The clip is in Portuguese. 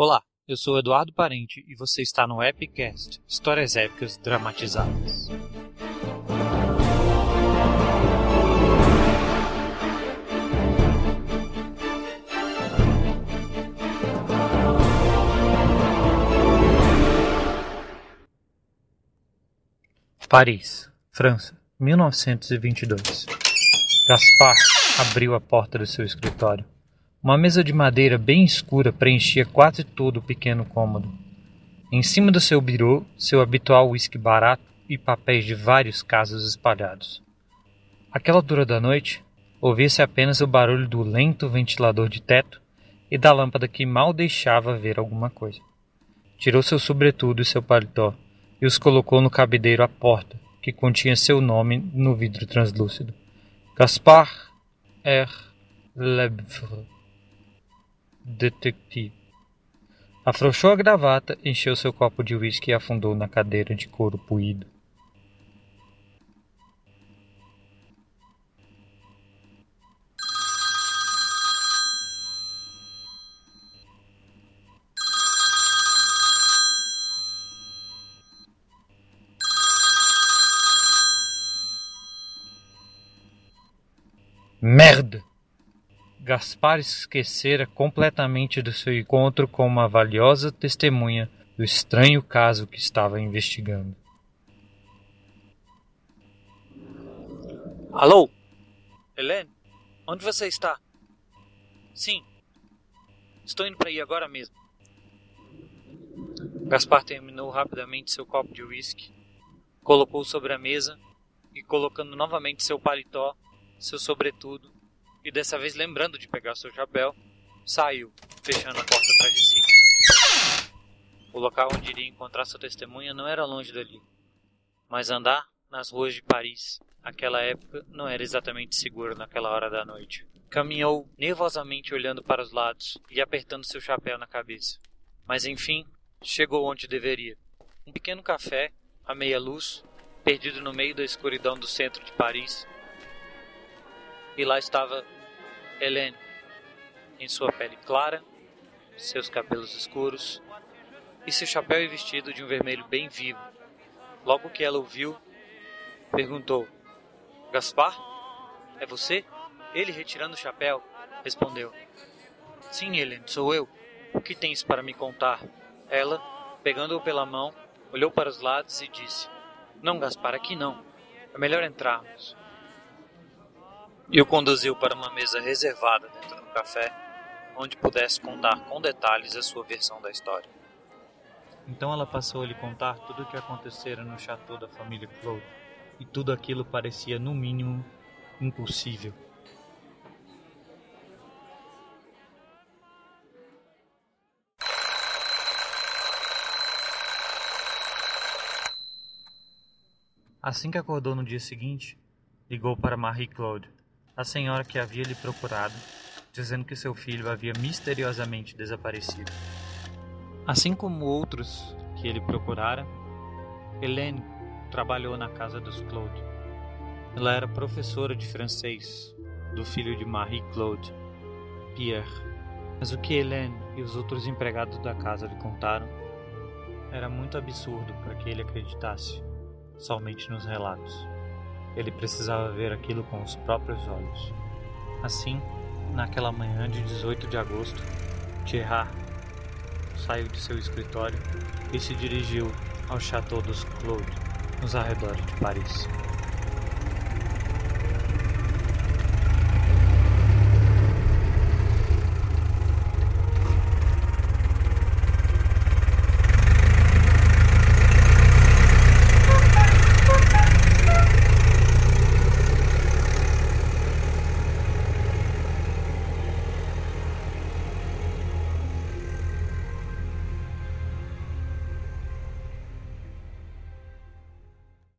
Olá, eu sou Eduardo Parente e você está no Epicast Histórias Épicas Dramatizadas. Paris, França, 1922. Gaspar abriu a porta do seu escritório. Uma mesa de madeira bem escura preenchia quase todo o pequeno cômodo. Em cima do seu birô, seu habitual uísque barato e papéis de vários casos espalhados. Aquela altura da noite, ouvia-se apenas o barulho do lento ventilador de teto e da lâmpada que mal deixava ver alguma coisa. Tirou seu sobretudo e seu paletó e os colocou no cabideiro à porta, que continha seu nome no vidro translúcido. Gaspard R. Lebvre, detetive. Afrouxou a gravata, encheu seu copo de uísque e afundou na cadeira de couro puído. Merda! Gaspar esquecera completamente do seu encontro com uma valiosa testemunha do estranho caso que estava investigando. Alô? Helene? Onde você está? Sim. Estou indo para aí agora mesmo. Gaspar terminou rapidamente seu copo de uísque, colocou sobre a mesa e, colocando novamente seu paletó, seu sobretudo e dessa vez lembrando de pegar seu chapéu, saiu, fechando a porta atrás de si. O local onde iria encontrar sua testemunha não era longe dali, mas andar nas ruas de Paris, naquela época, não era exatamente seguro naquela hora da noite. Caminhou nervosamente olhando para os lados e apertando seu chapéu na cabeça. Mas enfim, chegou onde deveria. Um pequeno café, à meia luz, perdido no meio da escuridão do centro de Paris, e lá estava Helene, em sua pele clara, seus cabelos escuros e seu chapéu e vestido de um vermelho bem vivo. Logo que ela o viu, perguntou: Gaspar? É você? Ele, retirando o chapéu, respondeu: Sim, Helene, sou eu. O que tens para me contar? Ela, pegando-o pela mão, olhou para os lados e disse: Não, Gaspar, aqui não. É melhor entrarmos e o conduziu para uma mesa reservada dentro do café, onde pudesse contar com detalhes a sua versão da história. Então ela passou a lhe contar tudo o que acontecera no chateau da família Claude, e tudo aquilo parecia, no mínimo, impossível. Assim que acordou no dia seguinte, ligou para Marie Claude, a senhora que havia lhe procurado, dizendo que seu filho havia misteriosamente desaparecido. Assim como outros que ele procurara, Helene trabalhou na casa dos Claude. Ela era professora de francês do filho de Marie Claude, Pierre. Mas o que Helene e os outros empregados da casa lhe contaram era muito absurdo para que ele acreditasse somente nos relatos. Ele precisava ver aquilo com os próprios olhos. Assim, naquela manhã de 18 de agosto, Gerard saiu de seu escritório e se dirigiu ao Château dos Claude, nos arredores de Paris.